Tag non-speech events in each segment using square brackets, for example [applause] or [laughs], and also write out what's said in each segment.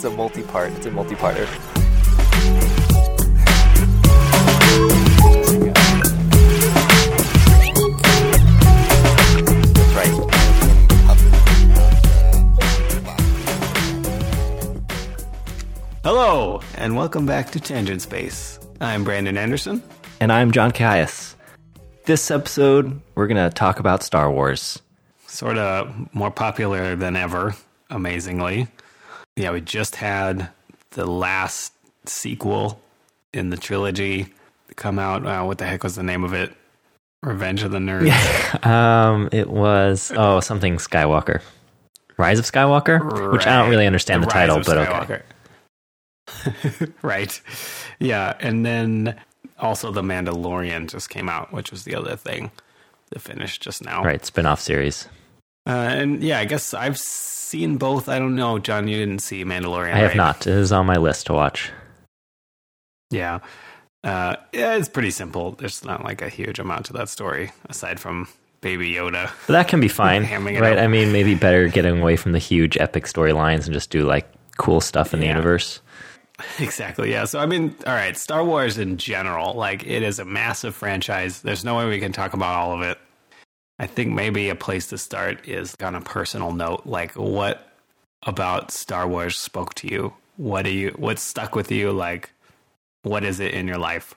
it's a multi-part. It's a multi-parter. Right. Hello, and welcome back to Tangent Space. I'm Brandon Anderson. And I'm John Caius. This episode, we're going to talk about Star Wars. Sort of more popular than ever, amazingly. Yeah, we just had the last sequel in the trilogy come out. Uh, what the heck was the name of it? Revenge of the Nerds. [laughs] Um, it was, oh, something Skywalker. Rise of Skywalker? Which I don't really understand the, Rise title, but okay. [laughs] Right. Yeah, and then also The Mandalorian just came out, which was the other thing that finished just now. Right, spin off series. Uh, and yeah, I guess I've seen both. I don't know, John. You didn't see Mandalorian. I have right? not. It is on my list to watch. Yeah. Uh, yeah, it's pretty simple. There's not like a huge amount to that story aside from Baby Yoda. But that can be fine, right? up. I mean, maybe better getting away from the huge epic storylines and just do like cool stuff in the universe. [laughs] Exactly. Yeah. So I mean, all right, Star Wars in general, like it is a massive franchise. There's no way we can talk about all of it. I think maybe a place to start is on a personal note, like what about Star Wars spoke to you? What do you what stuck with you? Like what is it in your life?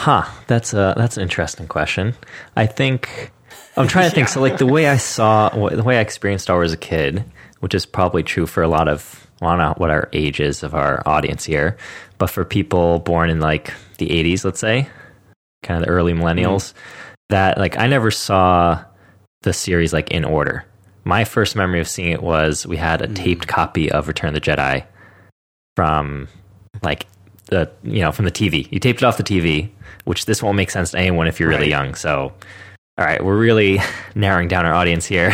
Huh. That's a that's an interesting question. I think I'm trying to think. So, like the way I saw, the way I experienced Star Wars as a kid, which is probably true for a lot of well, I don't know what our age is of our audience here, but for people born in like the 80s, let's say, kind of the early millennials, mm-hmm. That like I never saw the series like in order. My first memory of seeing it was we had a taped copy of Return of the Jedi from like the you know from the TV. You taped it off the TV, which this won't make sense to anyone if you're really young. So, all right, we're really [laughs] narrowing down our audience here.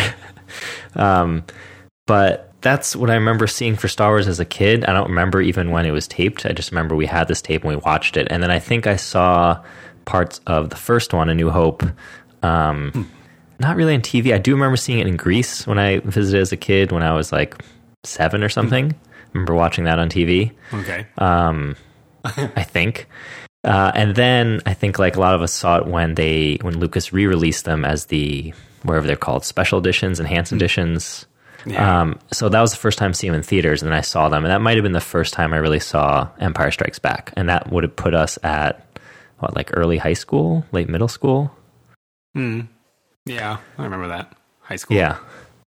[laughs] um, but that's what I remember seeing for Star Wars as a kid. I don't remember even when it was taped. I just remember we had this tape and we watched it, and then I think I saw parts of the first one, A New Hope. Um, Not really on TV. I do remember seeing it in Greece when I visited as a kid when I was like seven or something. remember watching that on TV. Okay. Um, [laughs] I think. Uh, and then I think like a lot of us saw it when they when Lucas re-released them as the wherever they're called special editions, enhanced editions. Yeah. Um, so that was the first time seeing them in theaters, and then I saw them, and that might have been the first time I really saw Empire Strikes Back, and that would have put us at what like early high school, late middle school. Hmm. Yeah, I remember that. High school. Yeah.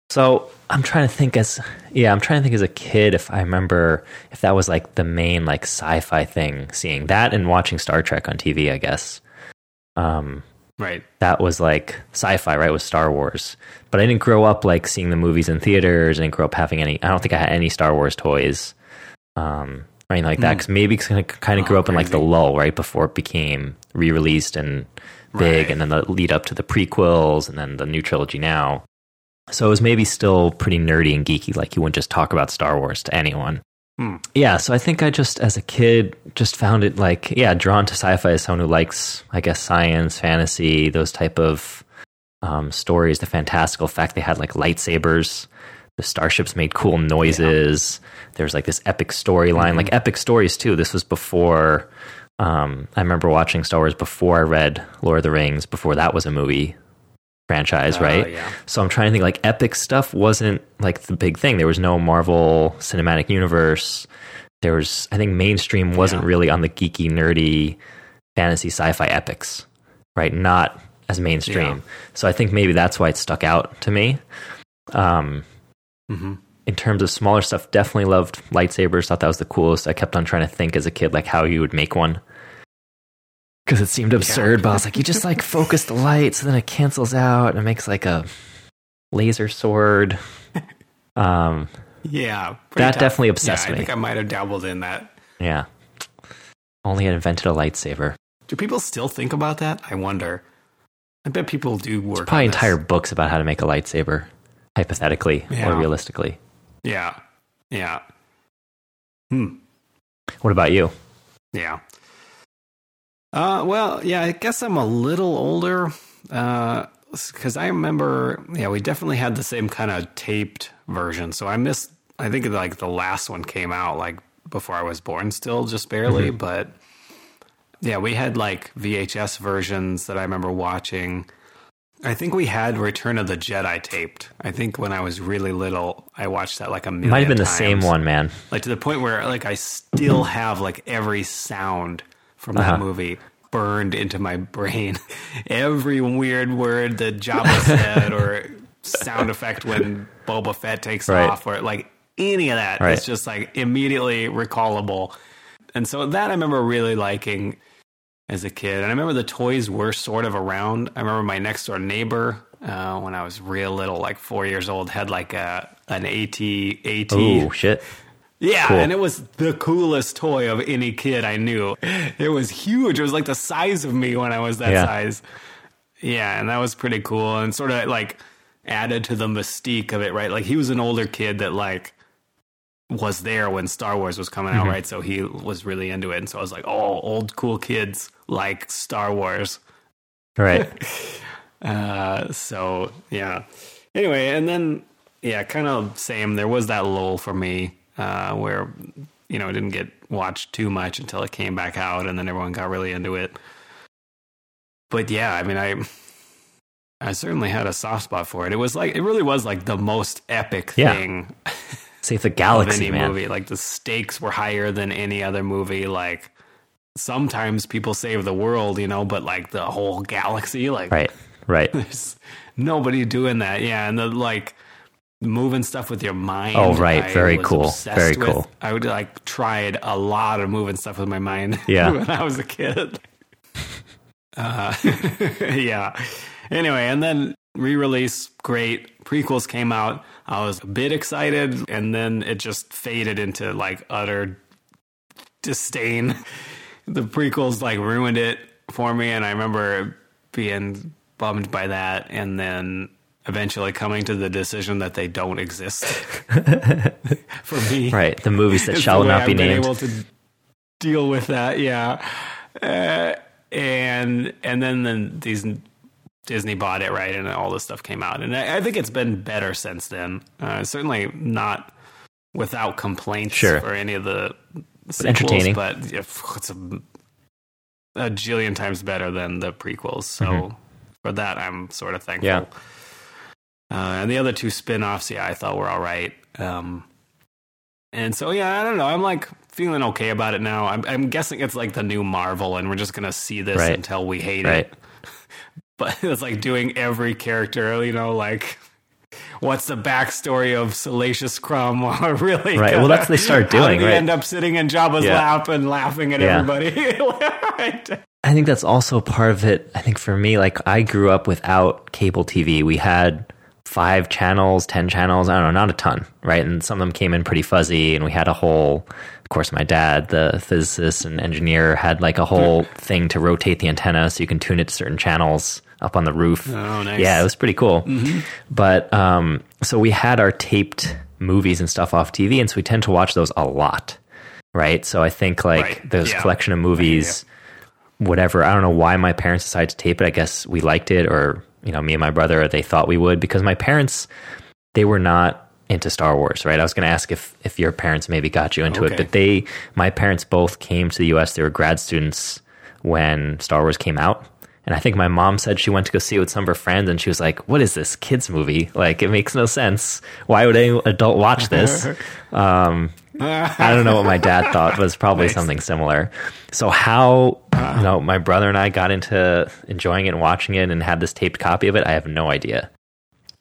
So I'm trying to think as yeah, I'm trying to think as a kid if I remember if that was like the main like sci-fi thing, seeing that and watching Star Trek on TV, I guess. Um Right. that was like sci-fi, right? Was Star Wars. But I didn't grow up like seeing the movies in theaters. I didn't grow up having any I don't think I had any Star Wars toys. Um or anything like that because maybe I kind of Oh, grew up in like the lull right before it became re-released and big Right. and then the lead up to the prequels and then the new trilogy now. So it was maybe still pretty nerdy and geeky like you wouldn't just talk about star wars to anyone. Hmm. yeah so i think i just as a kid just found it like yeah drawn to sci-fi as someone who likes i guess science fantasy those type of um, stories the fantastical fact they had like lightsabers. The starships made cool noises there's like this epic storyline like epic stories too. This was before um, i remember watching star wars before i read lord of the rings before that was a movie franchise Oh, right? yeah. so i'm trying to think like epic stuff wasn't like the big thing. There was no marvel cinematic universe. There was i think mainstream wasn't Yeah. really on the geeky nerdy fantasy sci-fi epics right? Not as mainstream. Yeah. so i think maybe that's why it stuck out to me. Um hmm in terms of smaller stuff, definitely loved lightsabers. Thought that was the coolest. I kept on trying to think as a kid, like how you would make one. Because it seemed absurd, but I was like, you just like [laughs] focus the light, so then it cancels out and it makes like a laser sword. Um, Yeah. That tough. definitely obsessed yeah, me. I think I might have dabbled in that. yeah. Only had invented a lightsaber. Do people still think about that? I wonder. I bet people do work. Probably on this. entire books about how to make a lightsaber, hypothetically Yeah. or realistically. Yeah. Yeah. Hmm. What about you? Yeah. Uh, well, yeah, I guess I'm a little older. Uh, because I remember, yeah, we definitely had the same kind of taped version. So I missed I think like the last one came out like before I was born, still just barely. Mm-hmm. But yeah, we had like VHS versions that I remember watching. I think we had Return of the Jedi taped. I think when I was really little, I watched that like a million. Might have been the same one, man. like to the point where like I still have like every sound from that Uh-huh. movie burned into my brain. [laughs] every weird word that Jabba said or sound effect when Boba Fett takes Right. off or like any of that. Right. It's just like immediately recallable. And so that I remember really liking as a kid. And I remember the toys were sort of around. I remember my next door neighbor uh, when I was real little, like four years old, had like a an AT AT. Oh shit! Yeah, Cool. and it was the coolest toy of any kid I knew. It was huge. It was like the size of me when I was that Yeah. size. Yeah, and that was pretty cool and sort of like added to the mystique of it, right? Like he was an older kid that like was there when Star Wars was coming out, right? So he was really into it. And so I was like, "Oh, old cool kids like Star Wars." Right. [laughs] Uh, so yeah. Anyway, and then yeah, kind of same. There was that lull for me uh, where you know it didn't get watched too much until it came back out, and then everyone got really into it. But yeah, I mean, I I certainly had a soft spot for it. It was like it really was like the most epic Yeah. thing Save the [laughs] galaxy, any man. movie. Like the stakes were higher than any other movie. Like sometimes people save the world, you know, but like the whole galaxy, like Right. Right. [laughs] there's nobody doing that. Yeah, and the like moving stuff with your mind. Oh, right. I Very cool. Very with. cool. I would like tried a lot of moving stuff with my mind. [laughs] Yeah. when I was a kid. [laughs] Uh, yeah. Anyway, and then re-release, great. Prequels came out. I was a bit excited, and then it just faded into like utter disdain. The prequels like ruined it for me, and I remember being bummed by that, and then eventually coming to the decision that they don't exist [laughs] for me. Right. The movies that shall not be I've been named. able to deal with that, yeah. Uh, and and then the, these Disney bought it right, and all this stuff came out, and I, I think it's been better since then. Uh, certainly not without complaints Sure. for any of the sequels, entertaining. but it's a, a jillion times better than the prequels. So Mhm. for that, I'm sort of thankful. Yeah. Uh, and the other two spin-offs, yeah, I thought were all right. Um, and so, yeah, I don't know. I'm like feeling okay about it now. I'm, I'm guessing it's like the new Marvel, and we're just gonna see this Right. until we hate Right. it. [laughs] But it's like doing every character, you know, like what's the backstory of Salacious Crumb? [laughs] Or really, Right. Well, that's what they started How doing, did he right? end up sitting in Jabba's Yeah. lap and laughing at Yeah. everybody? [laughs] Right. I think that's also part of it. I think for me, like I grew up without cable TV. We had five channels, 10 channels. I don't know, not a ton, right? And some of them came in pretty fuzzy. And we had a whole, of course, my dad, the physicist and engineer, had like a whole hmm. thing to rotate the antenna so you can tune it to certain channels up on the roof. Oh, nice. Yeah, it was pretty cool. But um, so we had our taped movies and stuff off TV. And so we tend to watch those a lot, right? So I think like Right. those Yeah. collection of movies whatever. I don't know why my parents decided to tape it. I guess we liked it, or you know, me and my brother, they thought we would because my parents, they were not into Star Wars, right? I was going to ask if if your parents maybe got you into Okay. it, but they, my parents both came to the U.S. They were grad students when Star Wars came out. And I think my mom said she went to go see it with some of her friends, and she was like, "What is this kids movie? Like, it makes no sense. Why would any adult watch this?" [laughs] Um, I don't know what my dad thought, but it's probably Nice. something similar. So how you know my brother and I got into enjoying it and watching it and had this taped copy of it, I have no idea.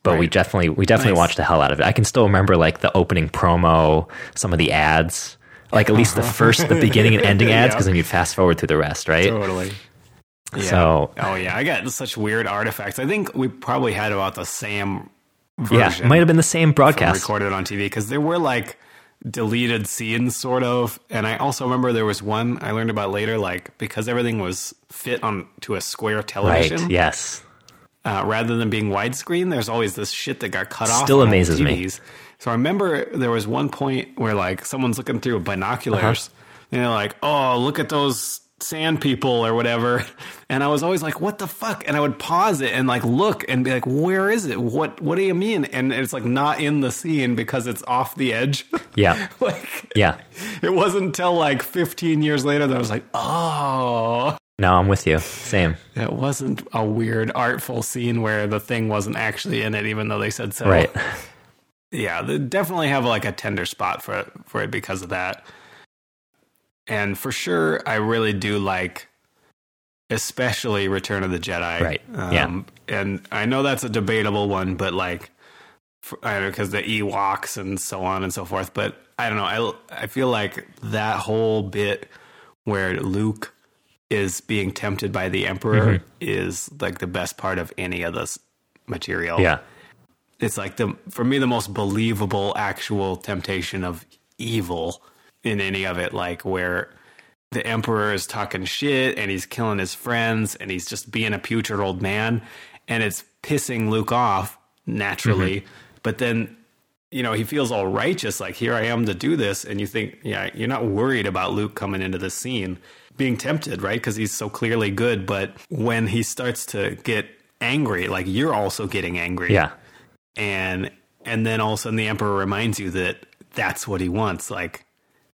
But we definitely we definitely Nice. watched the hell out of it. I can still remember like the opening promo, some of the ads, like at least the first, the beginning and ending [laughs] ads, Yeah. because then you'd fast forward through the rest, right? Totally. Yeah. So- oh yeah, I got such weird artifacts. I think we probably had about the same Yeah, version. it might have been the same broadcast. recorded on TV because there were like deleted scenes, sort of. And I also remember there was one I learned about later, like because everything was fit on to a square Right? television Yes. uh, rather than being widescreen. There's always this shit that got cut off. Still amazes me. So I remember there was one point where like someone's looking through binoculars. Uh-huh. And they're like, "Oh, look at those sand people or whatever. And I was always like, what the fuck? And I would pause it and like look and be like, where is it? What what do you mean? And it's like not in the scene because it's off the edge. [laughs] Yeah. like Yeah. it wasn't until like 15 years later that I was like, oh. No, I'm with you. Same. It wasn't a weird artful scene where the thing wasn't actually in it, even though they said so. Right. Yeah, they definitely have like a tender spot for it, for it because of that. And for sure, I really do like, especially Return of the Jedi. Right, um, yeah. And I know that's a debatable one, but like, for, I don't know, because the Ewoks and so on and so forth. But I don't know. I I feel like that whole bit where Luke is being tempted by the Emperor mm-hmm. is like the best part of any of this material Yeah. it's like the for me the most believable actual temptation of evil in any of it like where the emperor is talking shit and he's killing his friends and he's just being a putrid old man and it's pissing Luke off naturally. Mm-hmm. But then you know he feels all righteous like here I am to do this. And you think yeah you're not worried about Luke coming into the scene being tempted right? Because he's so clearly good. But when he starts to get angry like you're also getting angry. Yeah. and and then all of a sudden the emperor reminds you that that's what he wants. Like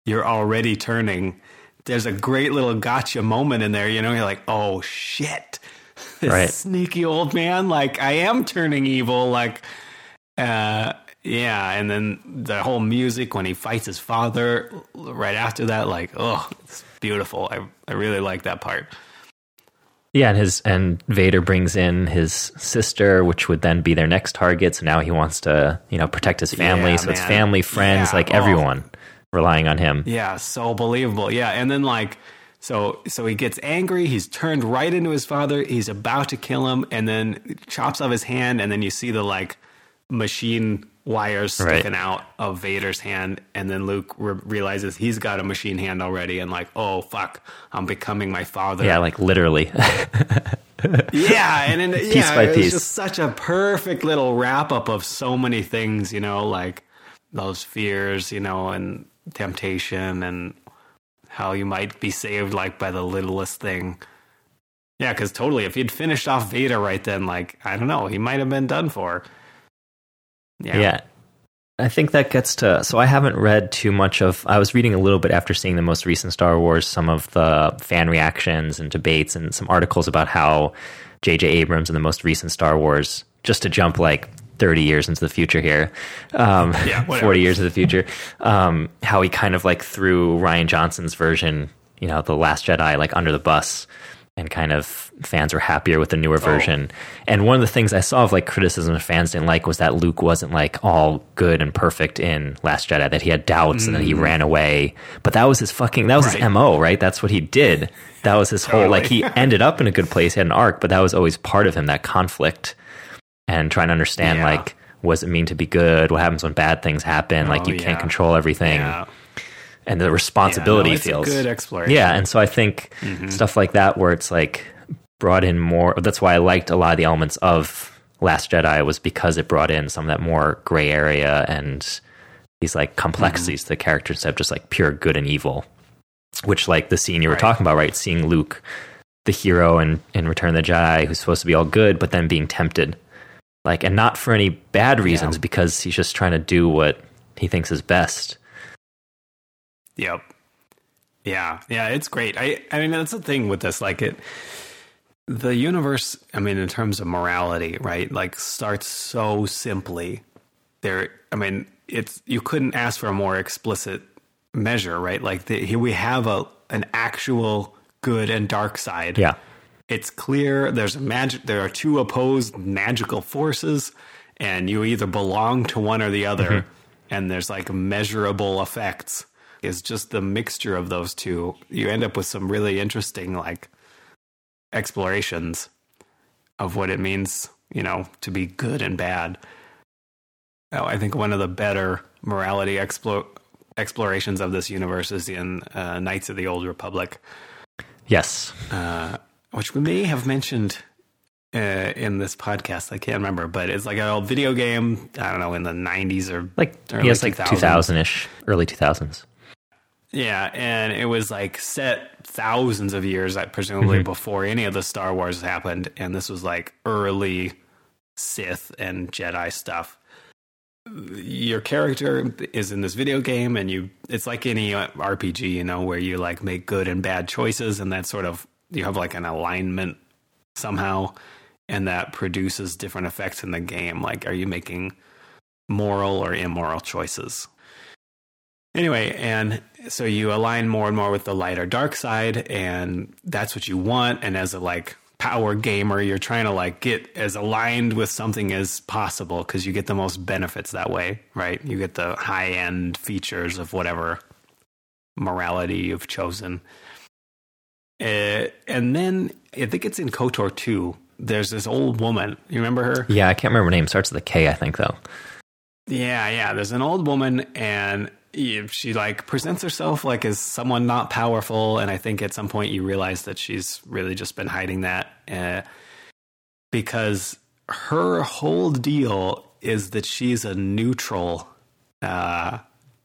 you're already turning there's a great little gotcha moment in there you know you're like oh shit [laughs] this Right. sneaky old man like i am turning evil like uh yeah and then the whole music when he fights his father right after that like oh it's beautiful i i really like that part Yeah, and his and Vader brings in his sister, which would then be their next target. So now he wants to, you know, protect his family. Yeah, so it's family, friends, Yeah, like oh. everyone relying on him. Yeah, so believable. Yeah, and then like so so he gets angry, he's turned right into his father, he's about to kill him and then chops off his hand and then you see the like machine wires Right. sticking out of Vader's hand and then Luke re- realizes he's got a machine hand already and like, "Oh fuck, I'm becoming my father." Yeah, like literally. [laughs] Yeah, and then Piece yeah, by it was piece. just such a perfect little wrap up of so many things, you know, like those fears, you know, and temptation, and how you might be saved like by the littlest thing. Yeah, because totally, if he'd finished off Vader right then, like I don't know, he might have been done for. Yeah, yeah. I think that gets to. So I haven't read too much of. I was reading a little bit after seeing the most recent Star Wars, some of the fan reactions and debates, and some articles about how J.J. Abrams in the most recent Star Wars, just to jump like 30 years into the future here, um, Yeah, [laughs] 40 years into the future, um, how he kind of like threw Rian Johnson's version, you know, The Last Jedi, like under the bus. And kind of fans were happier with the newer version. And one of the things I saw of like criticism fans didn't like was that Luke wasn't like all good and perfect in Last Jedi, that he had doubts and that he ran away. But that was his fucking, that was his MO, right? That's what he did. That was his whole, like he ended up in a good place, he had an arc, but that was always part of him, that conflict and trying to understand Yeah. like, what does it mean to be good? What happens when bad things happen? Like Oh, you can't control everything. yeah. And the responsibility Yeah, no, feels good exploration. yeah, and so I think mm-hmm. stuff like that where it's like brought in more. That's why I liked a lot of the elements of Last Jedi was because it brought in some of that more gray area and these like complexities mm-hmm. to the characters of just like pure good and evil. Which like the scene you were Right. talking about, right? Seeing Luke, the hero in, in Return of the Jedi, who's supposed to be all good, but then being tempted. Like and not for any bad reasons Yeah. because he's just trying to do what he thinks is best. Yep. Yeah, yeah, it's great. I I mean that's the thing with this like it the universe, I mean in terms of morality, right? Like starts so simply. There I mean it's you couldn't ask for a more explicit measure, right? Like the, here we have a an actual good and dark side. Yeah. It's clear there's a magic there are two opposed magical forces and you either belong to one or the other and there's like measurable effects. It's just the mixture of those two. You end up with some really interesting like explorations of what it means, you know, to be good and bad. Oh, I think one of the better morality explo- explorations of this universe is in uh, Knights of the Old Republic Yes. uh, which we may have mentioned uh, in this podcast. I can't remember, but it's like an old video game. I don't know in the '90s or Like Early he has like 2000s. two thousand ish, early two thousands. Yeah, and it was like set thousands of years, presumably Mhm. before any of the Star Wars happened, and this was like early Sith and Jedi stuff. Your character is in this video game, and you it's like any uh, RPG, you know, where you like make good and bad choices, and that sort of you have like an alignment somehow, and that produces different effects in the game. Like, are you making moral or immoral choices? Anyway, and so you align more and more with the light or dark side, and that's what you want. And as a like power gamer, you're trying to like get as aligned with something as possible because you get the most benefits that way, right? You get the high end features of whatever morality you've chosen. Uh, and then I think it's in KOTOR 2. There's this old woman. You remember her? Yeah, I can't remember her name. Starts with a K, I think, though. Yeah, yeah. There's an old woman, and she like presents herself like as someone not powerful. And I think at some point you realize that she's really just been hiding that uh, because her whole deal is that she's a neutral uh,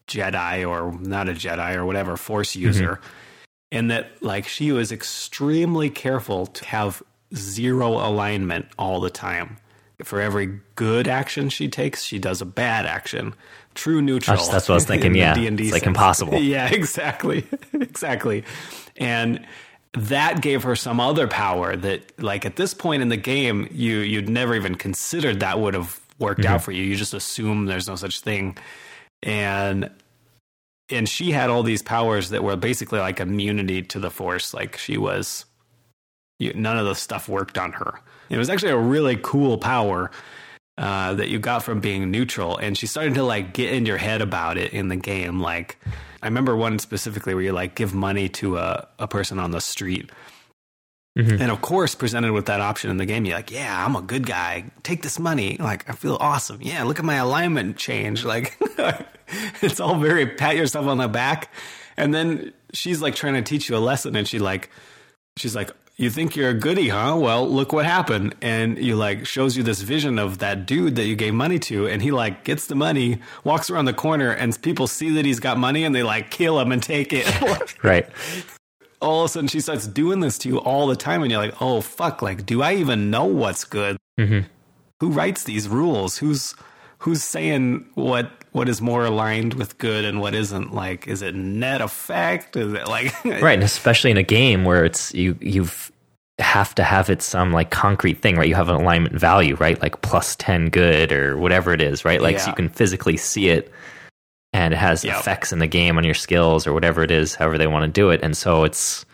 Jedi or not a Jedi or whatever Force user, and that like she was extremely careful to have zero alignment all the time for every good action she takes, she does a bad action. True neutral. That's- that's what I was [laughs] thinking, yeah. D&D It's, like, sense. impossible. [laughs] Yeah, exactly, [laughs] exactly. And that gave her some other power that, like, at this point in the game, you you'd never even considered that would have worked Mm-hmm. out for you. You just assume there's no such thing, and and she had all these powers that were basically like immunity to the force. Like she was, you, none of the stuff worked on her. It was actually a really cool power uh, that you got from being neutral, and she started to like get in your head about it in the game. Like I remember one specifically where you like give money to a, a person on the street. Mhm. And of course, presented with that option in the game, you're like, "Yeah, I'm a good guy. Take this money. Like, I feel awesome. Yeah, look at my alignment change. [laughs] Like, it's all very pat yourself on the back." And then she's like trying to teach you a lesson, and she like, she's like, "You think you're a goody, huh? Well, look what happened." And you like shows you this vision of that dude that you gave money to, and he like gets the money, walks around the corner, and people see that he's got money, and they like kill him and take it. [laughs] Right. All of a sudden she starts doing this to you all the time and you're like oh fuck like do i even know what's good Mhm. who writes these rules who's who's saying what what is more aligned with good and what isn't like is it net effect is it like [laughs] Right, and especially in a game where it's you you've have to have it some like concrete thing, right? You have an alignment value, right? Like plus 10 good or whatever it is, right? Like so you can physically see it and it has Yep. effects in the game on your skills or whatever it is, however they want to do it. And so it's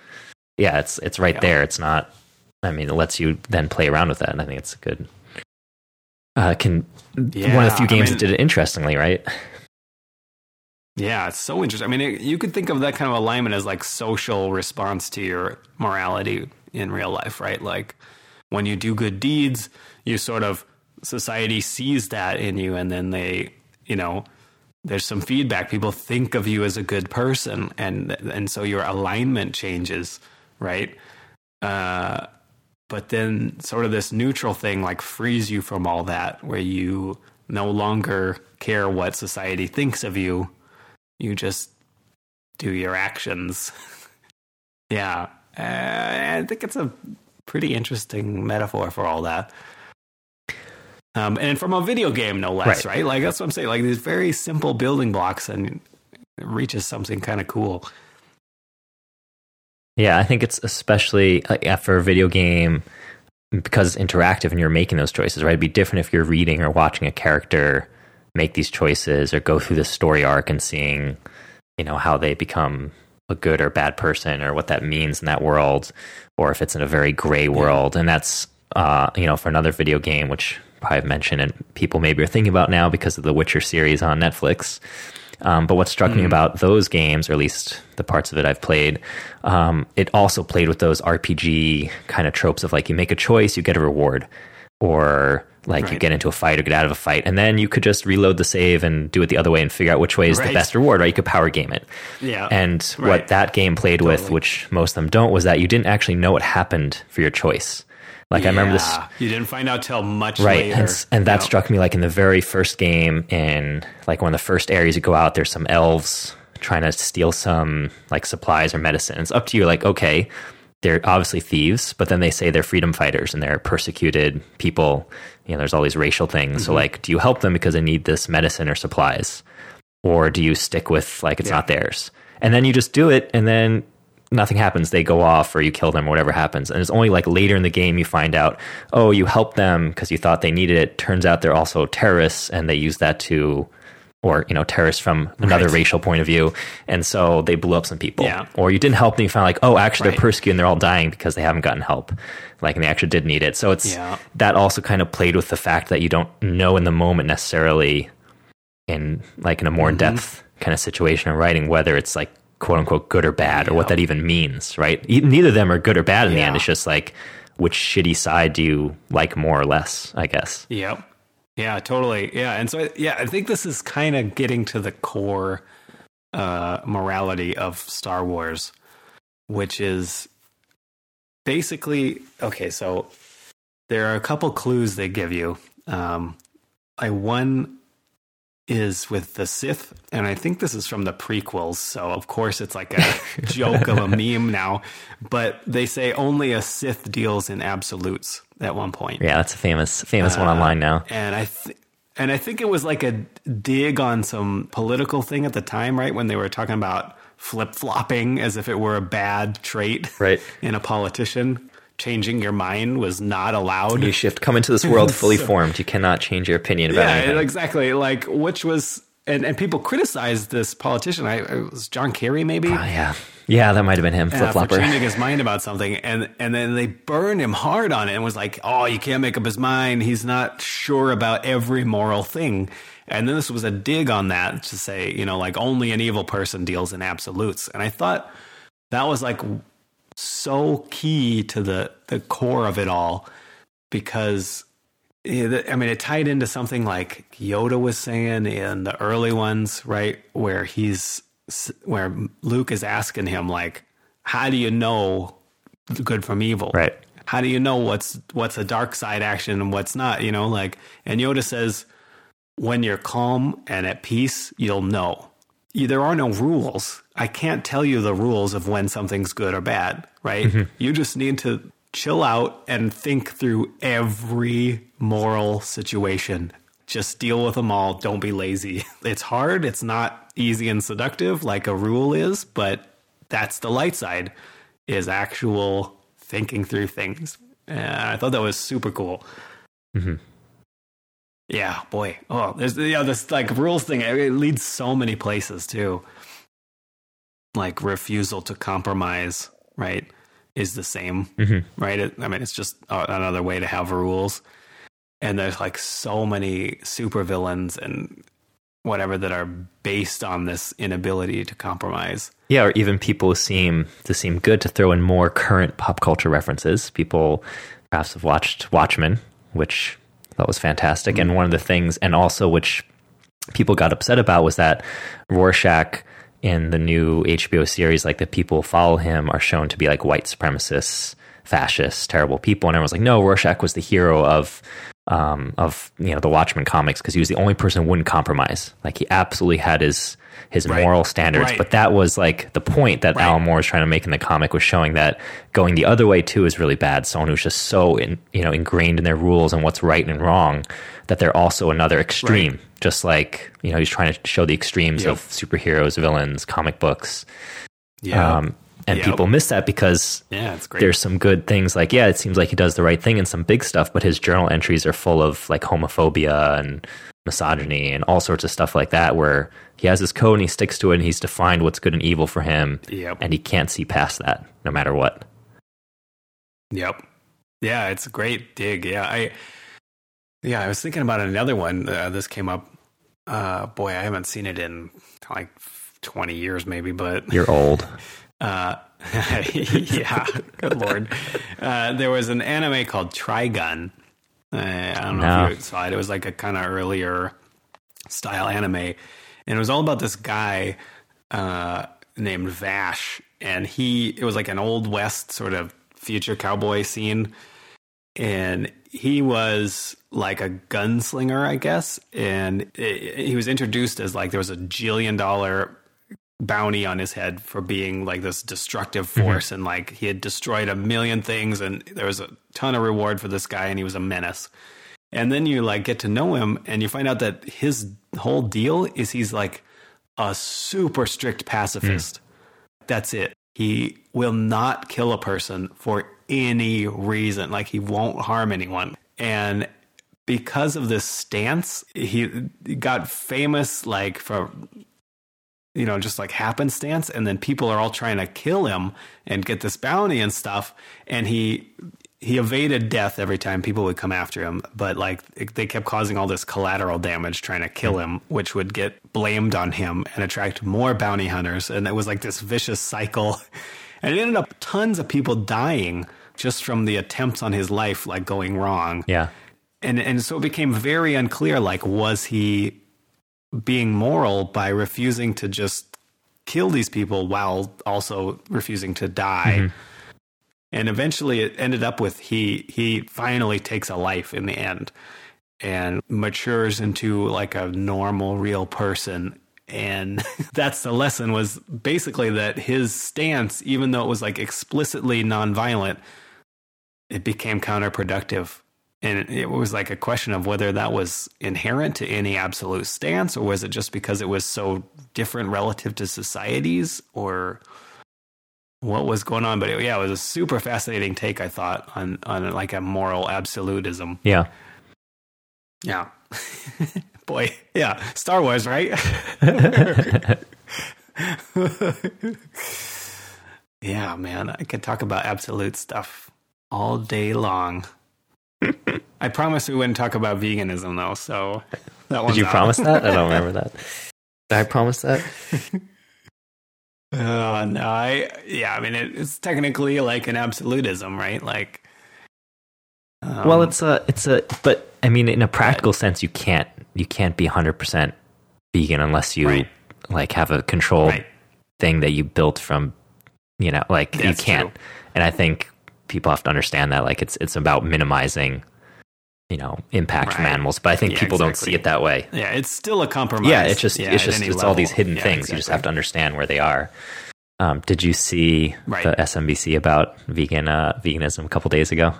yeah, it's it's right Yeah. there. It's not I mean, it lets you then play around with that, and I think it's good. Uh, can one of the Yeah, few I games mean- that did it interestingly, right? yeah it's so interesting i mean it, you could think of that kind of alignment as like social response to your morality in real life right like when you do good deeds you sort of society sees that in you and then they you know there's some feedback. People think of you as a good person and and so your alignment changes right? Uh but then sort of this neutral thing like frees you from all that where you no longer care what society thinks of you. You just do your actions. [laughs] Yeah. Uh, i think it's a pretty interesting metaphor for all that um, and from a video game no less Right. right. like that's what i'm saying like these very simple building blocks and it reaches something kind of cool Yeah, I think it's especially uh, for a video game because it's interactive and you're making those choices, right? It'd be different if you're reading or watching a character make these choices or go through the story arc and seeing, you know, how they become a good or bad person or what that means in that world, or if it's in a very gray world. And that's, uh, you know, for another video game, which I've mentioned and people maybe are thinking about now because of the Witcher series on Netflix. Um, but what struck me about those games, or at least the parts of it I've played, um, it also played with those RPG kind of tropes of like you make a choice, you get a reward, or like you get into a fight or get out of a fight, and then you could just reload the save and do it the other way and figure out which way is the best reward, right? You could power game it. yeah And Right. what that game played with, which most of them don't, was that you didn't actually know what happened for your choice. Like I remember this Yeah. you didn't find out till much right later and, and that Yeah. struck me like in the very first game in like one of the first areas you go out there's some elves trying to steal some like supplies or medicine. It's up to you. Like, okay, they're obviously thieves, but then they say they're freedom fighters and they're persecuted people. You know, there's all these racial things. Mm-hmm. So, like, do you help them because they need this medicine or supplies, or do you stick with like it's yeah. not theirs? And then you just do it, and then nothing happens. They go off, or you kill them, or whatever happens. And it's only like later in the game you find out, oh, you helped them because you thought they needed it. Turns out they're also terrorists, and they use that to or you know terrorists from another right. racial point of view and so they blew up some people yeah. or you didn't help them you found like oh actually right. they're persecuted and they're all dying because they haven't gotten help like and they actually did need it so it's yeah. that also kind of played with the fact that you don't know in the moment necessarily in like in a more mm-hmm. in-depth kind of situation of writing whether it's like quote unquote good or bad or what that even means, right? Neither of them are good or bad in yeah. the end. It's just like which shitty side do you like more or less, I guess. Yep. Yeah, totally. Yeah. And so, yeah, I think this is kind of getting to the core uh, morality of Star Wars, which is basically okay. So there are a couple clues they give you. Um, I one is with the Sith, and I think this is from the prequels, so of course it's like a [laughs] joke of a meme now. But they say only a Sith deals in absolutes at one point. Yeah, that's a famous famous uh, one online now. And I th- and I think it was like a dig on some political thing at the time, right? When they were talking about flip flopping as if it were a bad trait right. in a politician changing your mind was not allowed. You shift come into this world fully [laughs] so, formed. You cannot change your opinion about yeah, anything. exactly. Like which was and, and people criticized this politician. I it was John Kerry maybe. Oh, yeah. Yeah, that might have been him, flip flopper. Yeah, changing his mind about something, and and then they burned him hard on it, and was like, "Oh, you can't make up his mind. He's not sure about every moral thing." And then this was a dig on that to say, you know, like only an evil person deals in absolutes. And I thought that was like so key to the the core of it all because I mean, it tied into something like Yoda was saying in the early ones, right? Where he's, where Luke is asking him, like, how do you know good from evil? Right. How do you know what's, what's a dark side action and what's not? You know, like, and Yoda says, when you're calm and at peace, you'll know there are no rules. I can't tell you the rules of when something's good or bad, right? Mm-hmm. You just need to chill out and think through every moral situation. Just deal with them all. Don't be lazy. [laughs] It's hard. It's not easy and seductive like a rule is, but that's the light side is actual thinking through things. And I thought that was super cool. Mm-hmm. Yeah, boy. Oh, there's yeah, this like rules thing. It leads so many places too. Like refusal to compromise, right? Is the same, mm-hmm. right? It, I mean, it's just another way to have rules. And there's like so many supervillains and whatever that are based on this inability to compromise. Yeah, or even people seem to seem good to throw in more current pop culture references. People perhaps have watched Watchmen, which thought was fantastic. Mm-hmm. And one of the things, and also which people got upset about, was that Rorschach in the new HBO series, like the people who follow him are shown to be like white supremacists, fascists, terrible people. And everyone's like, no, Rorschach was the hero of um, of you know the Watchmen comics because he was the only person who wouldn't compromise. Like he absolutely had his his right. moral standards. Right. But that was like the point that right. Alan Moore was trying to make in the comic was showing that going the other way too is really bad. Someone who's just so in, you know ingrained in their rules and what's right and wrong that they're also another extreme. Just like you know he's trying to show the extremes yep. of superheroes, villains, comic books. Yeah. Um, and yep. people miss that because yeah, it's great. there's some good things like yeah, it seems like he does the right thing in some big stuff, but his journal entries are full of like homophobia and misogyny and all sorts of stuff like that where he has his code and he sticks to it and he's defined what's good and evil for him yep. and he can't see past that no matter what yep yeah it's a great dig yeah i yeah i was thinking about another one uh, this came up. Uh boy i haven't seen it in like 20 years maybe but you're old. [laughs] Uh [laughs] yeah good lord. Uh there was an anime called trigun. Uh, I don't know no. if you saw it. It was like a kind of earlier style anime, and it was all about this guy uh, named Vash, and he it was like an old west sort of future cowboy scene, and he was like a gunslinger, I guess, and it, he was introduced as like there was a jillion dollar bounty on his head for being like this destructive force mm-hmm. and like he had destroyed a million things and there was a ton of reward for this guy and he was a menace. And then you like get to know him and you find out that his whole deal is he's like a super strict pacifist. Mm. That's it. He will not kill a person for any reason. Like he won't harm anyone. And because of this stance, he got famous like for you know, just like happenstance. And then people are all trying to kill him and get this bounty and stuff. And he he evaded death every time people would come after him, but like they kept causing all this collateral damage trying to kill him, which would get blamed on him and attract more bounty hunters. And it was like this vicious cycle. [laughs] And it ended up tons of people dying just from the attempts on his life, like going wrong. Yeah. And and so it became very unclear, like, was he being moral by refusing to just kill these people while also refusing to die? Mm-hmm and eventually it ended up with he he finally takes a life in the end and matures into like a normal real person and [laughs] that's the lesson was basically that his stance even though it was like explicitly nonviolent it became counterproductive and it was like a question of whether that was inherent to any absolute stance or was it just because it was so different relative to societies or what was going on. But it, yeah, it was a super fascinating take. I thought on on like a moral absolutism. Yeah, yeah. [laughs] Boy, yeah, Star Wars, right? [laughs] yeah, man, I could talk about absolute stuff all day long. [laughs] I promise we wouldn't talk about veganism though. So that Did you out. promise that? I don't [laughs] remember that. Did I promise that? Uh, no, I yeah, I mean it, it's technically like an absolutism, right? Like, um, well, it's a it's a, but I mean, in a practical sense, you can't you can't be hundred percent vegan unless you right. like have a controlled right. thing that you built from, you know, like That's you can't. True. And I think people have to understand that, like, it's it's about minimizing you know impact right. from animals but i think yeah, people exactly. don't see it that way yeah it's still a compromise yeah it's just yeah, it's just it's level. all these hidden yeah, things exactly. you just have to understand where they are um, did you see right. the SMBC about vegan uh, veganism a couple days ago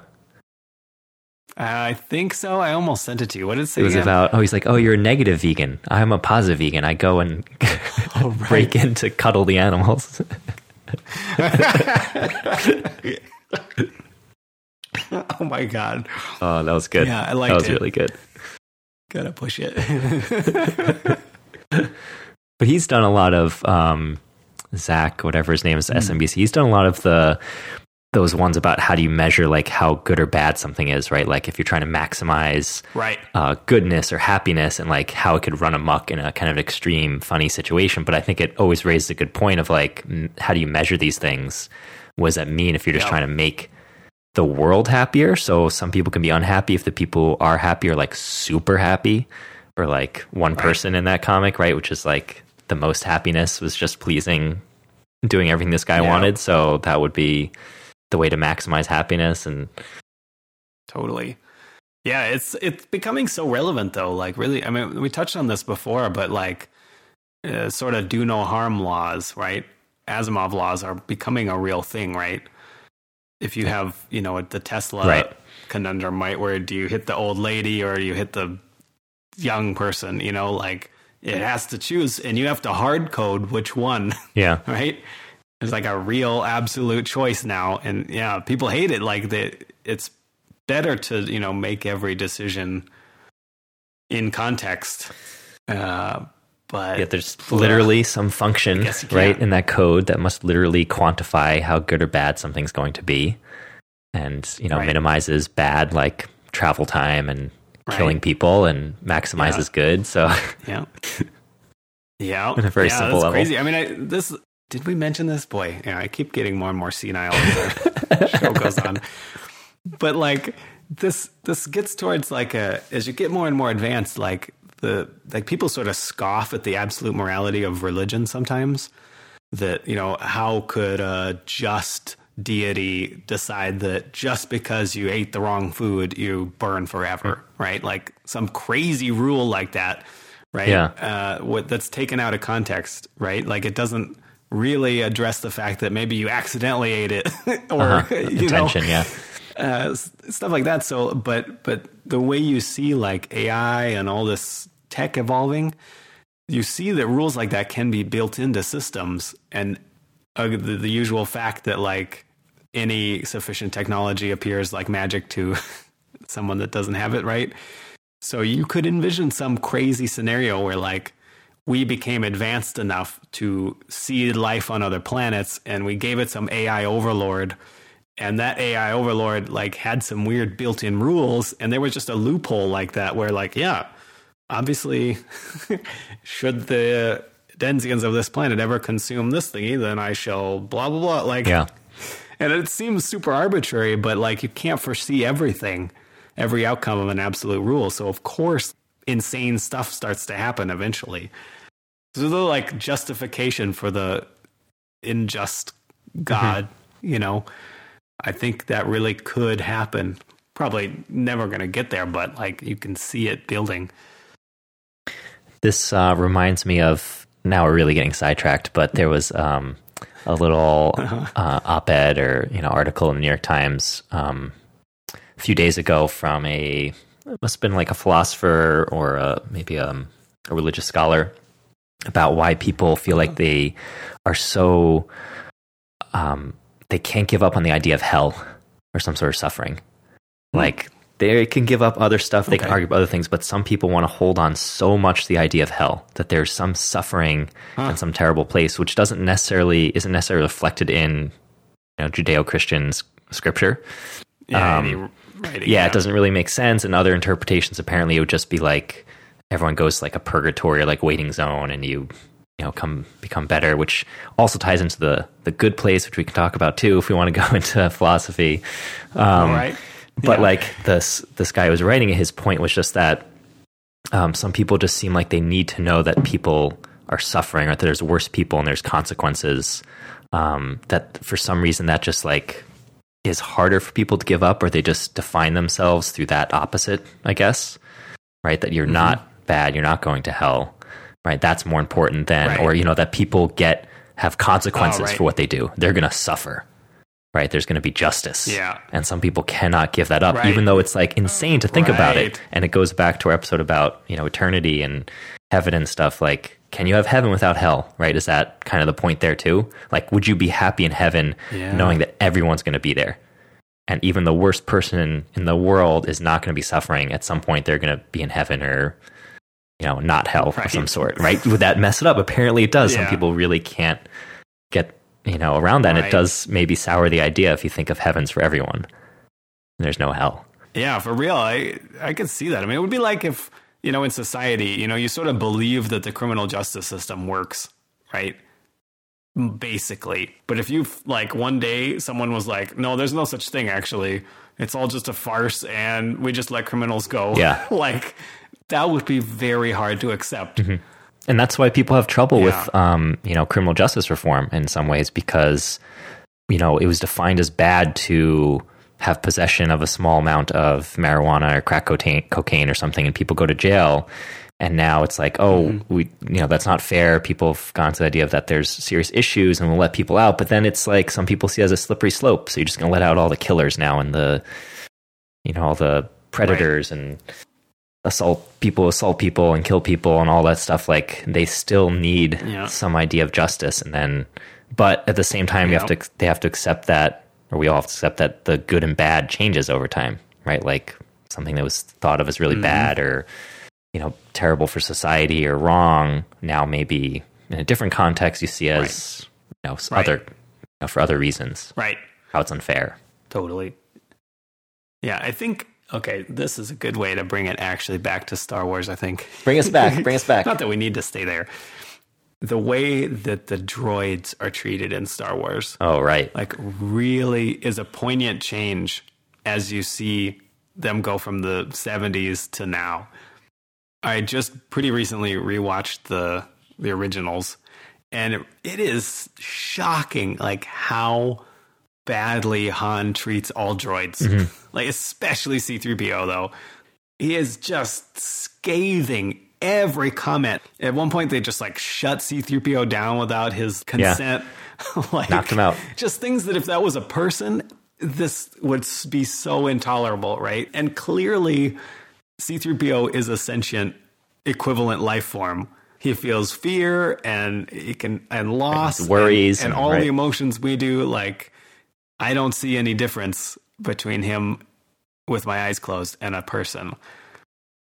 I think so. I almost sent it to you. What did it say? It was again? about, oh, he's like, oh, you're a negative vegan. I'm a positive vegan. I go and [laughs] oh, break in to cuddle the animals. [laughs] [laughs] [laughs] oh my god. Oh, that was good. Yeah, I liked it. That was it. really good. Gotta push it. [laughs] but he's done a lot of um, Zach, whatever his name is, mm. SMBC. He's done a lot of the those ones about how do you measure like how good or bad something is, right? Like if you're trying to maximize right uh, goodness or happiness, and like how it could run amok in a kind of extreme, funny situation. But I think it always raises a good point of like, how do you measure these things? What does that mean if you're just trying to make the world happier. So some people can be unhappy if the people are happy or like super happy, or like one right. person in that comic, right? Which is like the most happiness was just pleasing, doing everything this guy yeah. wanted. So that would be the way to maximize happiness and totally. Yeah, it's it's becoming so relevant though. Like really, I mean, we touched on this before, but like uh, sort of do no harm laws, right? Asimov laws are becoming a real thing, right? if you have you know the Tesla right. conundrum, right? Where do you hit the old lady or you hit the young person? You know, like it has to choose, and you have to hard code which one. [laughs] Yeah, right. It's like a real absolute choice now, and yeah, people hate it. Like that, it's better to you know make every decision in context. Uh, but yeah, there's literally some function right in that code that must literally quantify how good or bad something's going to be, and you know right. minimizes bad like travel time and right. killing people, and maximizes yeah. good. So yeah, [laughs] yeah, in a very yeah, simple level. Crazy. I mean, I, this did we mention this? Boy, yeah, I keep getting more and more senile as the [laughs] show goes on. But like this, this gets towards like a as you get more and more advanced, like the like people sort of scoff at the absolute morality of religion sometimes. That you know, how could a just deity decide that just because you ate the wrong food, you burn forever, right? Like some crazy rule like that, right? Yeah. Uh, what that's taken out of context, right? Like it doesn't really address the fact that maybe you accidentally ate it [laughs] or Uh-huh. [laughs] you Intention, yeah. Uh, stuff like that. So, but but the way you see like AI and all this tech evolving, you see that rules like that can be built into systems, and uh, the, the usual fact that like any sufficient technology appears like magic to [laughs] someone that doesn't have it, right? So you could envision some crazy scenario where like we became advanced enough to see life on other planets and we gave it some AI overlord and that AI overlord like had some weird built-in rules and there was just a loophole like that where like yeah obviously [laughs] should the denzians of this planet ever consume this thingy then I shall blah blah blah like Yeah. [laughs] and it seems super arbitrary, but like you can't foresee everything, every outcome of an absolute rule. So of course, insane stuff starts to happen eventually. So the like justification for the unjust mm-hmm. God, you know, I think that really could happen. Probably never going to get there, but like you can see it building. This uh, reminds me of now we're really getting sidetracked, but there was um, a little [laughs] uh, op-ed or you know article in the New York Times um, a few days ago from a it must have been like a philosopher or a, maybe a, a religious scholar about why people feel like they are so um, they can't give up on the idea of hell or some sort of suffering. Like they can give up other stuff, they can argue about other things, but some people want to hold on so much to the idea of hell that there's some suffering and some terrible place, which doesn't necessarily isn't necessarily reflected in you know Judeo-Christian scripture. Yeah, Um, writing, Yeah, it doesn't really make sense. And other interpretations, apparently, it would just be like everyone goes to like a purgatory or like waiting zone, and you you know come become better, which also ties into the the good place, which we can talk about too if we want to go [laughs] into philosophy. Um, All right. but Yeah. like this this guy was writing his point was just that um, some people just seem like they need to know that people are suffering or that there's worse people and there's consequences. Um, that for some reason that just like is harder for people to give up, or they just define themselves through that opposite. I guess right that you're Mm-hmm. not bad, you're not going to hell. Right, that's more important than, Right. or you know, that people get have consequences Oh, right. for what they do. They're going to suffer. Right, there's going to be justice. Yeah. and some people cannot give that up, Right. even though it's like insane to think about it. And it goes back to our episode about you know eternity and heaven and stuff. Like, can you have heaven without hell? Right? Is that kind of the point there too? Like, would you be happy in heaven Yeah. knowing that everyone's going to be there? And even the worst person in the world is not going to be suffering. At some point, they're going to be in heaven or, you know, not hell of some sort, right? Would that mess it up? Apparently, it does. Some people really can't get, you know, around that. And it does maybe sour the idea if you think of heavens for everyone. And there's no hell. Yeah, for real. I I could see that. I mean, it would be like if, you know, in society, you know, you sort of believe that the criminal justice system works, right? Basically. But if you like one day someone was like, "No, there's no such thing actually. It's all just a farce and we just let criminals go." Yeah. [laughs] like that would be very hard to accept. and that's why people have trouble Yeah. with um, you know criminal justice reform in some ways because you know it was defined as bad to have possession of a small amount of marijuana or crack cocaine, cocaine or something and people go to jail. And now it's like oh we you know that's not fair. People have gone to the idea of that there's serious issues and we'll let people out. But then it's like some people see it as a slippery slope. So you're just going to let out all the killers now and the you know all the predators and assault people assault people and kill people and all that stuff like they still need Yeah. some idea of justice and then but at the same time you have to they have to accept that or we all have to accept that the good and bad changes over time right like something that was thought of as really mm-hmm. bad or you know terrible for society or wrong now maybe in a different context you see as you know Right. other you know, for other reasons Right. how it's unfair Totally. Yeah, I think okay, this is a good way to bring it actually back to Star Wars, I think. bring us back bring us back [laughs] Not that we need to stay there. The way that the droids are treated in Star Wars, oh right like, really is a poignant change as you see them go from the 70s to now. I just pretty recently rewatched the the originals, and it, it is shocking, like how badly Han treats all droids, mm-hmm. like especially C3PO though. He is just scathing every comment. At one point, they just like shut C3PO down without his consent. [laughs] like, Knocked him out. Just things that if that was a person, this would be so intolerable, right? And clearly, C3PO is a sentient equivalent life form. He feels fear and he can and loss, worries, and, and all right. the emotions we do. Like, I don't see any difference between him with my eyes closed and a person,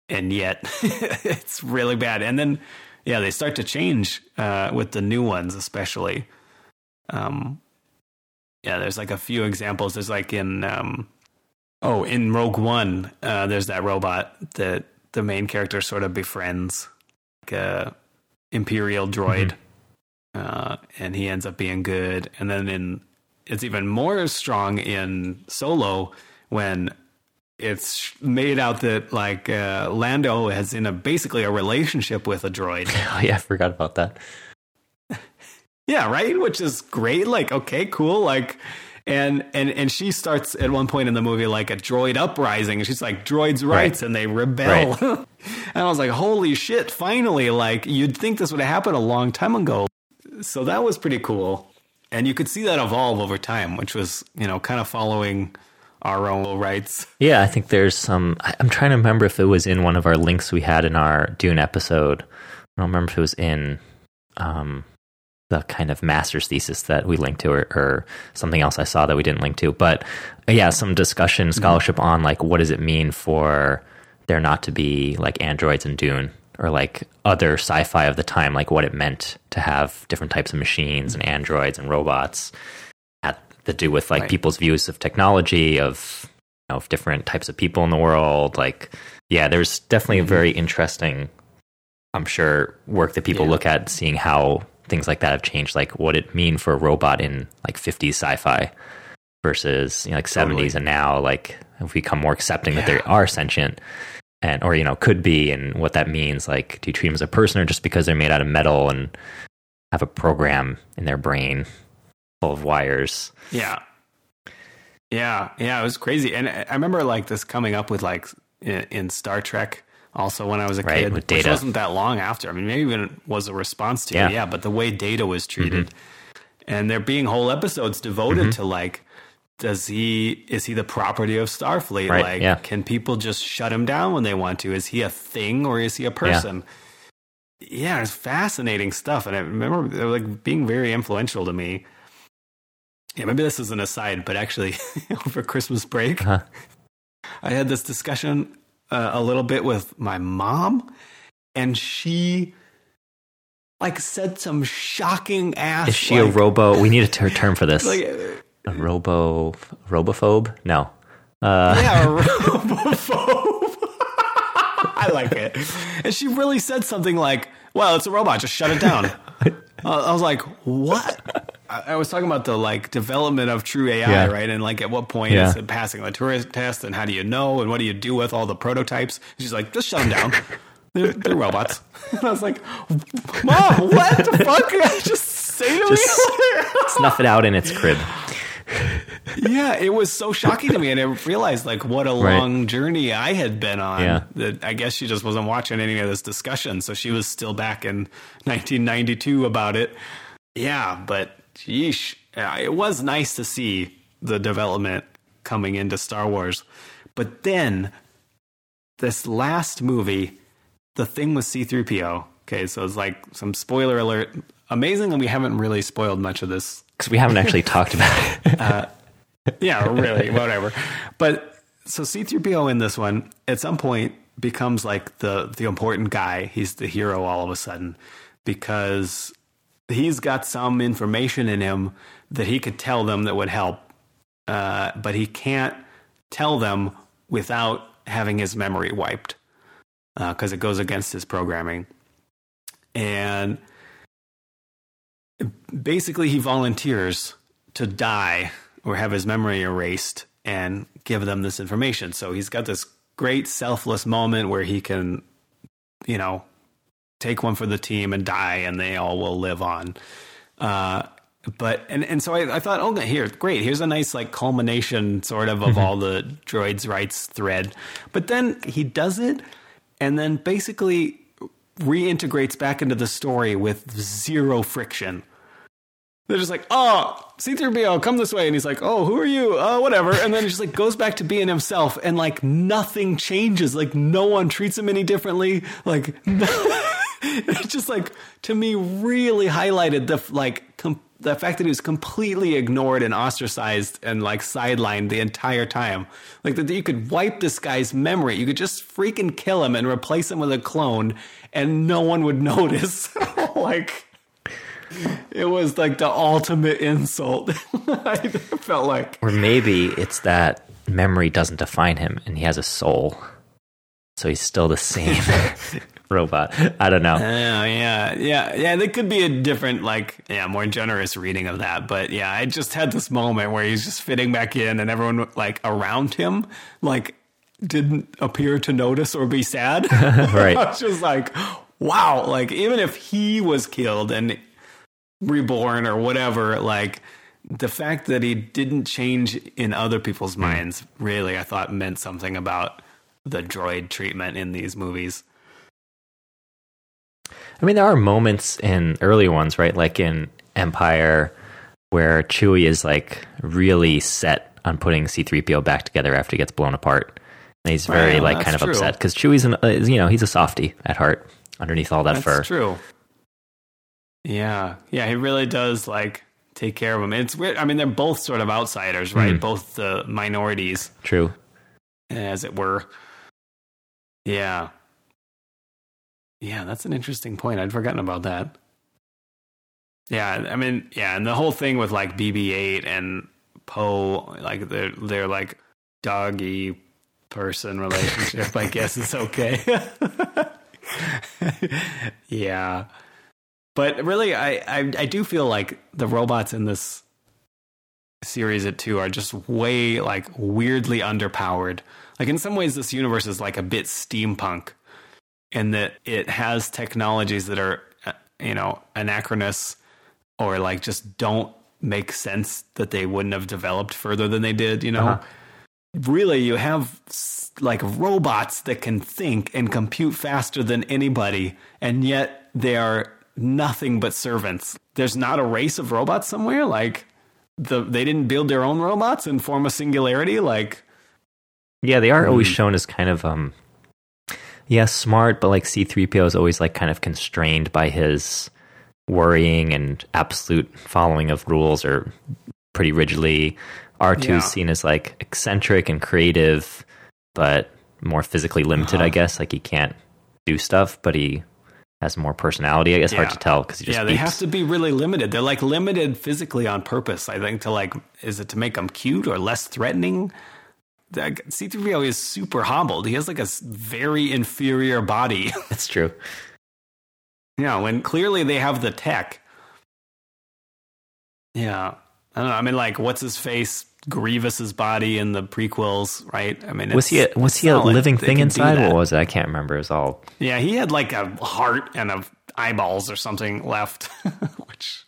and yet [laughs] it's really bad. And then, yeah, they start to change uh, with the new ones, especially. Um, yeah, there's like a few examples. There's like in um, oh, in Rogue One, uh, there's that robot that the main character sort of befriends, like a Imperial droid, mm-hmm. uh, and he ends up being good. And then in it's even more strong in Solo when it's made out that like uh, Lando has in a basically a relationship with a droid. [laughs] oh yeah, I forgot about that. [laughs] Yeah, right. Which is great. Like, okay, cool. Like, and and and she starts at one point in the movie like a droid uprising, and she's like, "Droids' rights," right. and they rebel. Right. [laughs] and I was like, "Holy shit!" Finally, like you'd think this would have happened a long time ago. So that was pretty cool, and you could see that evolve over time, which was you know kind of following our own rights. Yeah, I think there's some. I'm trying to remember if it was in one of our links we had in our Dune episode. I don't remember if it was in. Um, the kind of master's thesis that we linked to or, or, something else I saw that we didn't link to. But yeah, some discussion, mm-hmm. scholarship mm-hmm. on like what does it mean for there not to be like androids in Dune or like other sci-fi of the time, like what it meant to have different types of machines and androids and robots to do with like right. people's views of technology, of you know, of different types of people in the world. Like, yeah, there's definitely mm-hmm. a very interesting I'm sure work that people yeah. look at seeing how things like that have changed, like what it mean for a robot in like 50s sci-fi versus you know, like totally. 70s and now like have become more accepting yeah. that they are sentient and or you know could be and what that means like do you treat them as a person or just because they're made out of metal and have a program in their brain full of wires yeah yeah yeah it was crazy and i remember like this coming up with like in, star trek also when I was a right, kid, which wasn't that long after. I mean, maybe even it was a response to yeah. it, yeah. But the way data was treated, mm-hmm. and there being whole episodes devoted mm-hmm. to like, does he is he the property of Starfleet? Right, like, yeah. can people just shut him down when they want to? Is he a thing or is he a person? Yeah, yeah it's fascinating stuff, and I remember like being very influential to me. Yeah, maybe this is an aside, but actually, [laughs] over Christmas break, uh-huh. I had this discussion uh, a little bit with my mom, and she like said some shocking ass. Is she like, a robo? We need a ter- term for this. [laughs] Like, a robo robophobe? No. Uh, yeah, [laughs] robophobe. [laughs] I like it. And she really said something like, "Well, it's a robot. Just shut it down." [laughs] I was like, "What?" I was talking about the like development of true AI, yeah. right? And like, at what point yeah. is it passing the Turing test, and how do you know, and what do you do with all the prototypes? she's like, "Just shut them down. they're, they're, robots." And I was like, "Mom, what the fuck?" I just say to just me, snuff it out in its crib. Yeah, it was so shocking to me, and I realized like what a long journey I had been on. Yeah. That I guess she just wasn't watching any of this discussion, so she was still back in 1992 about it. Yeah, but geesh, it was nice to see the development coming into Star Wars, but then this last movie, the thing with C3PO. Okay, so it's like some spoiler alert. Amazing that we haven't really spoiled much of this because we haven't actually talked about it. [laughs] uh, yeah, really, whatever. But so C3PO in this one at some point becomes like the the important guy. He's the hero all of a sudden because he's got some information in him that he could tell them that would help, uh, but he can't tell them without having his memory wiped because uh, it goes against his programming. And basically, he volunteers to die or have his memory erased and give them this information. So he's got this great selfless moment where he can, you know, take one for the team and die, and they all will live on. Uh, but and and so I, I thought, okay, here, great. Here's a nice like culmination, sort of, of mm-hmm. all the droids' rights thread. But then he does it, and then basically reintegrates back into the story with zero friction. They're just like, oh, C3PO, come this way. And he's like, oh, who are you? Oh, whatever. And then he just like goes back to being himself and like nothing changes. Like no one treats him any differently. Like, [laughs] it's just like, to me, really highlighted the like, com- the fact that he was completely ignored and ostracized and like sidelined the entire time. Like that you could wipe this guy's memory. You could just freaking kill him and replace him with a clone and no one would [laughs] notice. [laughs] like, it was like the ultimate insult. [laughs] I felt like. Or maybe it's that memory doesn't define him and he has a soul. So he's still the same [laughs] robot. I don't know. Uh, yeah, yeah, yeah. There could be a different, like, yeah, more generous reading of that. But yeah, I just had this moment where he's just fitting back in, and everyone like around him, like, didn't appear to notice or be sad. [laughs] right. I was just like, wow. Like, even if he was killed and reborn or whatever, like the fact that he didn't change in other people's minds really, I thought meant something about the droid treatment in these movies. I mean, there are moments in early ones, right? Like in Empire, where Chewie is like really set on putting C3PO back together after he gets blown apart. And he's very like kind of true. upset because Chewie's an, uh, you know, he's a softie at heart underneath all that That's fur. true. Yeah, yeah, he really does like take care of him. It's weird. I mean, they're both sort of outsiders, right? Mhm. Both the minorities, True. as it were. Yeah. Yeah, that's an interesting point. I'd forgotten about that. Yeah, I mean, yeah, and the whole thing with like BB-8 and Poe, like they're they're like doggy person relationship. I guess is okay. [laughs] yeah, but really, I, I I do feel like the robots in this series at two are just way like weirdly underpowered. Like in some ways, this universe is like a bit steampunk, in that it has technologies that are, uh, you know, anachronous or like just don't make sense that they wouldn't have developed further than they did. You know, Uh-huh. really, you have like robots that can think and compute faster than anybody, and yet they are nothing but servants. There's not a race of robots somewhere like the they didn't build their own robots and form a singularity like Yeah, they are always Hmm. shown as kind of um yeah, smart, but like C3PO is always like kind of constrained by his worrying and absolute following of rules or pretty rigidly. R2 Yeah. is seen as like eccentric and creative, but more physically limited, Uh-huh. I guess. Like he can't do stuff, but he has more personality. I guess hard to tell because he just yeah they beeps. have to be really limited. They're like limited physically on purpose i think to like is it to make them cute or less threatening? That- c3po is super hobbled he has like a very inferior body. [laughs] That's true. yeah when clearly they have the tech. Yeah i don't know. I mean like what's his face grievous's body in the prequels right i mean Was he a, was he a like living thing inside? What was it? I can't remember. It was all Yeah, he had like a heart and a eyeballs or something left, [laughs] which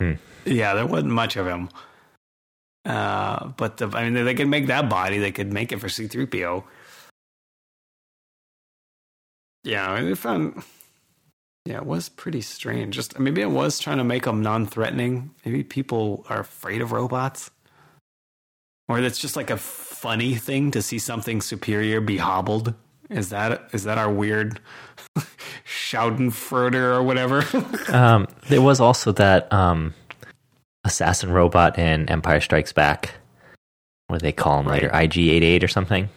Hmm. yeah, there wasn't much of him. Uh, but the, I mean, they could make that body. They could make it for C three PO. Yeah, I mean, they found. Yeah, it was pretty strange. Just maybe it was trying to make them non-threatening. Maybe people are afraid of robots, or that's just like a funny thing to see something superior be hobbled. Is that is that our weird [laughs] Schadenfreude or whatever? [laughs] Um, there was also that um, assassin robot in Empire Strikes Back. What do they call him right. later? IG88 or something.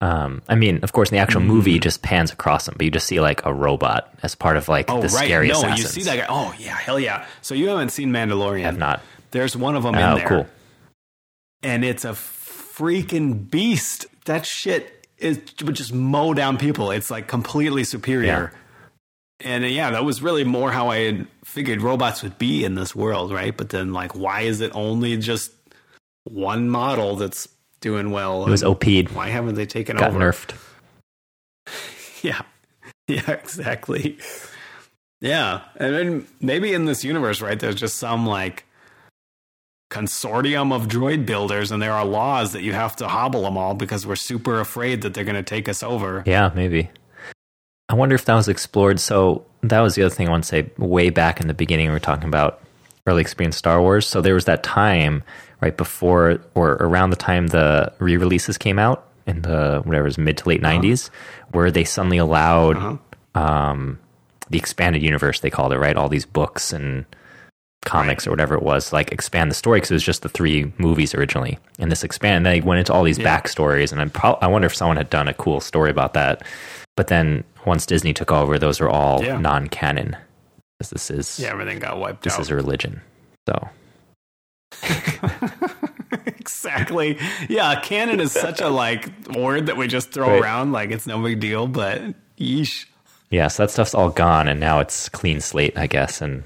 Um, I mean, of course, in the actual Mm. movie, it just pans across him, but you just see like a robot as part of like oh the right, scary no, assassins. you see that guy. Oh yeah, hell yeah. So you haven't seen Mandalorian? I have not. There's one of them Oh, in there, cool. And it's a freaking beast. That shit is would just mow down people. It's like completely superior. And uh, yeah, that was really more how I had figured robots would be in this world, right? But then, like, why is it only just one model that's doing well? It was OP'd, Why haven't they taken got over? nerfed. [laughs] Yeah. Yeah, exactly. [laughs] Yeah. And then maybe in this universe, right, there's just some like consortium of droid builders and there are laws that you have to hobble them all because we're super afraid that they're going to take us over. Yeah, maybe. I wonder if that was explored. So that was the other thing I want to say. Way back in the beginning, we were talking about early experience Star Wars. So there was that time right before or around the time the re-releases came out in the whatever it was mid to late 90s where they suddenly allowed um, the expanded universe they called it right all these books and comics or whatever it was like expand the story because it was just the three movies originally and this expand and they went into all these Yeah. backstories and I'm pro- I wonder if someone had done a cool story about that but then once disney took over those are all Yeah. non-canon 'Cause this is Yeah, everything got wiped this out. is a religion so [laughs] exactly. Yeah, canon is such a like word that we just throw Right. around like it's no big deal, but yeesh. Yeah, so that stuff's all gone, and now it's clean slate, I guess, and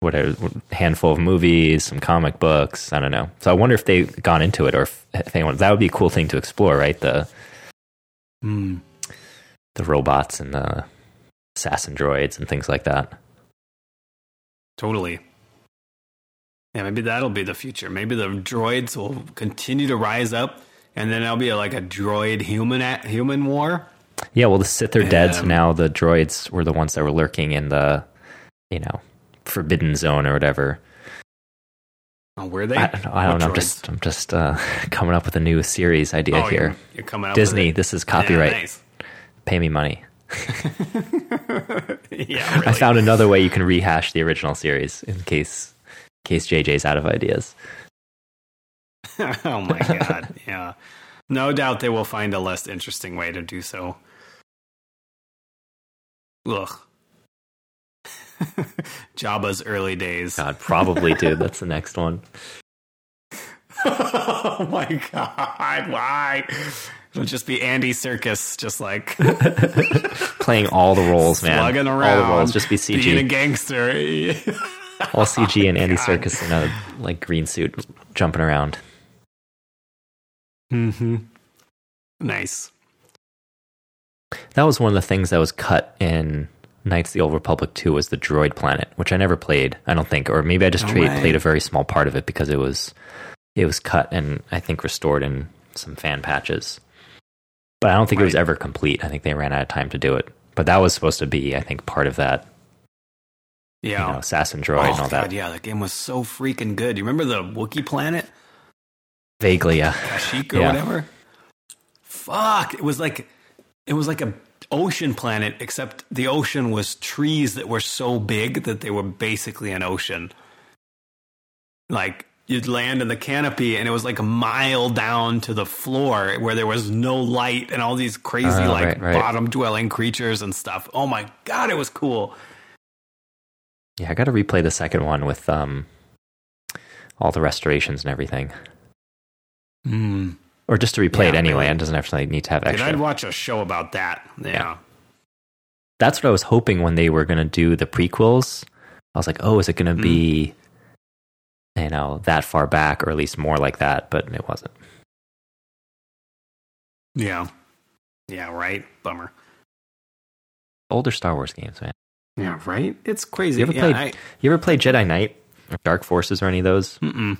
whatever handful of movies, some comic books. I don't know. So I wonder if they've gone into it, or if, if anyone. That would be a cool thing to explore, right? The Hmm. the robots and the assassin droids and things like that. Totally. Yeah, maybe that'll be the future. Maybe the droids will continue to rise up, and then there'll be like a droid human at, human war. Yeah, well, the Sith are dead, so now the droids were the ones that were lurking in the, you know, forbidden zone or whatever. Oh, were they? I don't know. I don't know. I'm just, I'm just uh, [laughs] coming up with a new series idea oh, here. You're, you're coming up Disney, this is copyright. Yeah, nice. Pay me money. [laughs] [laughs] yeah, really. I found another way you can rehash the original series in case in case JJ's out of ideas. oh my god. Yeah. No doubt they will find a less interesting way to do so. Ugh. [laughs] Jabba's early days. God, probably, dude. That's the next one. [laughs] oh my god, why? It'll just be Andy Serkis, just like [laughs] Playing all the roles, man. slugging all the roles, just be CG. Being a gangster. All CG and Andy God. Serkis in a like green suit jumping around. mm-hmm. Nice. That was one of the things that was cut in Knights of the Old Republic 2 was the droid planet, which I never played, I don't think. Or maybe I just No played a very small part of it because it was it was cut and I think restored in some fan patches. But I don't think it was ever complete. I think they ran out of time to do it. But that was supposed to be, I think, part of that, Yeah. you know, assassin droid and oh all god, that. yeah, that game was so freaking good. You remember the Wookiee planet? Vaguely, yeah. Kashyyyk or Yeah. whatever. Fuck! It was like it was like a ocean planet, except the ocean was trees that were so big that they were basically an ocean. Like you'd land in the canopy, and it was like a mile down to the floor where there was no light, and all these crazy Oh, like right, right. bottom dwelling creatures and stuff. Oh my god, it was cool. Yeah, I got to replay the second one with um all the restorations and everything. Hmm. Or just to replay Yeah, it anyway. It doesn't actually need to have Dude, extra. I'd watch a show about that. Yeah. Yeah. that's what I was hoping when they were going to do the prequels. I was like, oh, is it going to be, you know, that far back or at least more like that? But it wasn't. Yeah. Yeah, right. Bummer. Older Star Wars games, man. Yeah, right. It's crazy. You ever yeah, played- I, You ever played Jedi Knight or Dark Forces or any of those? mm-mm.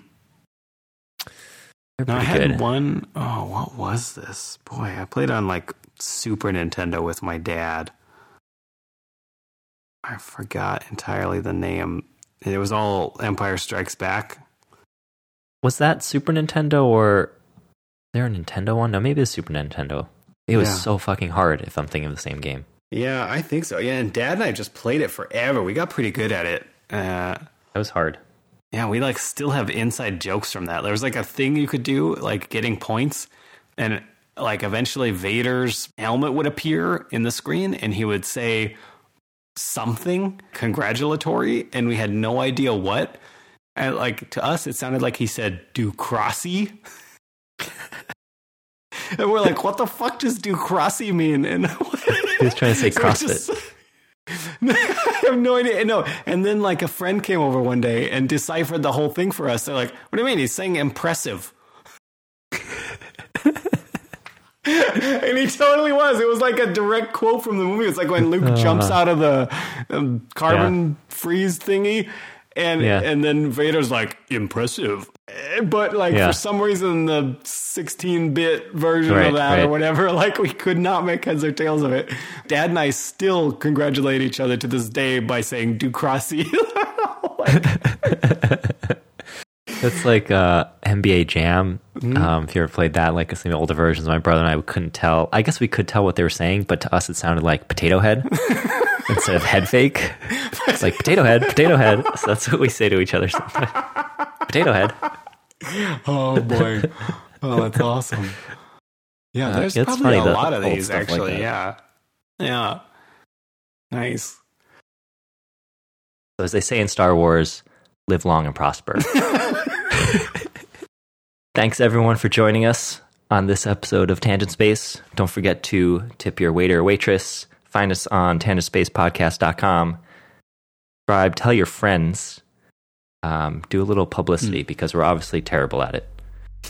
They're No, I had good. one oh what was this? Boy, I played on like Super Nintendo with my dad. I forgot entirely the name. It was all Empire Strikes Back. Was that Super Nintendo or there a Nintendo one? No, maybe it's Super Nintendo. It was Yeah. so fucking hard if I'm thinking of the same game. Yeah, I think so. Yeah, and Dad and I just played it forever. We got pretty good at it. Uh, That was hard. Yeah, we like still have inside jokes from that. There was like a thing you could do, like getting points, and like eventually Vader's helmet would appear in the screen, and he would say something congratulatory, and we had no idea what. And like to us, it sounded like he said "do crossy," [laughs] and we're like, "What the fuck does "do crossy" mean?" And [laughs] He was trying to say so CrossFit. just- [laughs] I have no idea. No, and then like a friend came over one day and deciphered the whole thing for us. They're like, "What do you mean? He's saying impressive." [laughs] and he totally was. It was like a direct quote from the movie. It's like when Luke jumps out of the um, carbon freeze thingy, And Yeah. and then Vader's like impressive, but like Yeah. for some reason the 16-bit version Right, of that or whatever, [laughs] like we could not make heads or tails of it. Dad and I still congratulate each other to this day by saying "Ducrossi." [laughs] It's [laughs] like uh, NBA Jam. Mm-hmm. Um, if you ever played that, like some the older versions, my brother and I couldn't tell. I guess we could tell what they were saying, but to us it sounded like potato head instead of head fake. It's like potato head, potato head. So that's what we say to each other sometimes. Potato head. [laughs] oh boy, oh that's awesome. Yeah, Uh, there's probably funny, a lot of these stuff like actually. yeah, yeah, nice. So as they say in Star Wars, live long and prosper. [laughs] Thanks everyone for joining us on this episode of Tangent Space. Don't forget to tip your waiter or waitress. Find us on tangentspacepodcast.com. Subscribe, tell your friends. Um, do a little publicity because we're obviously terrible at it.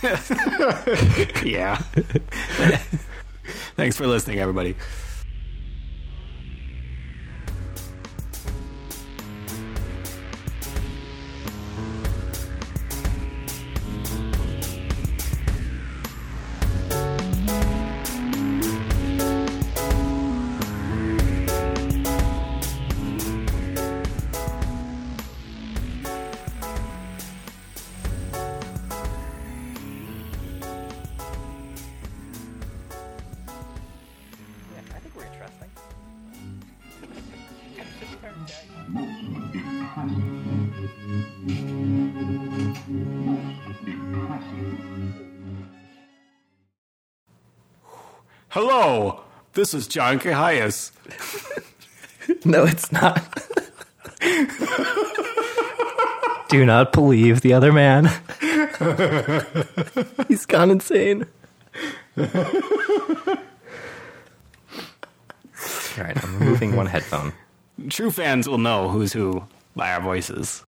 [laughs] yeah. [laughs] Thanks for listening, everybody. Hello, this is John Cahias. [laughs] No, it's not. [laughs] Do not believe the other man. [laughs] He's gone insane. All right, I'm removing one headphone. True fans will know who's who by our voices.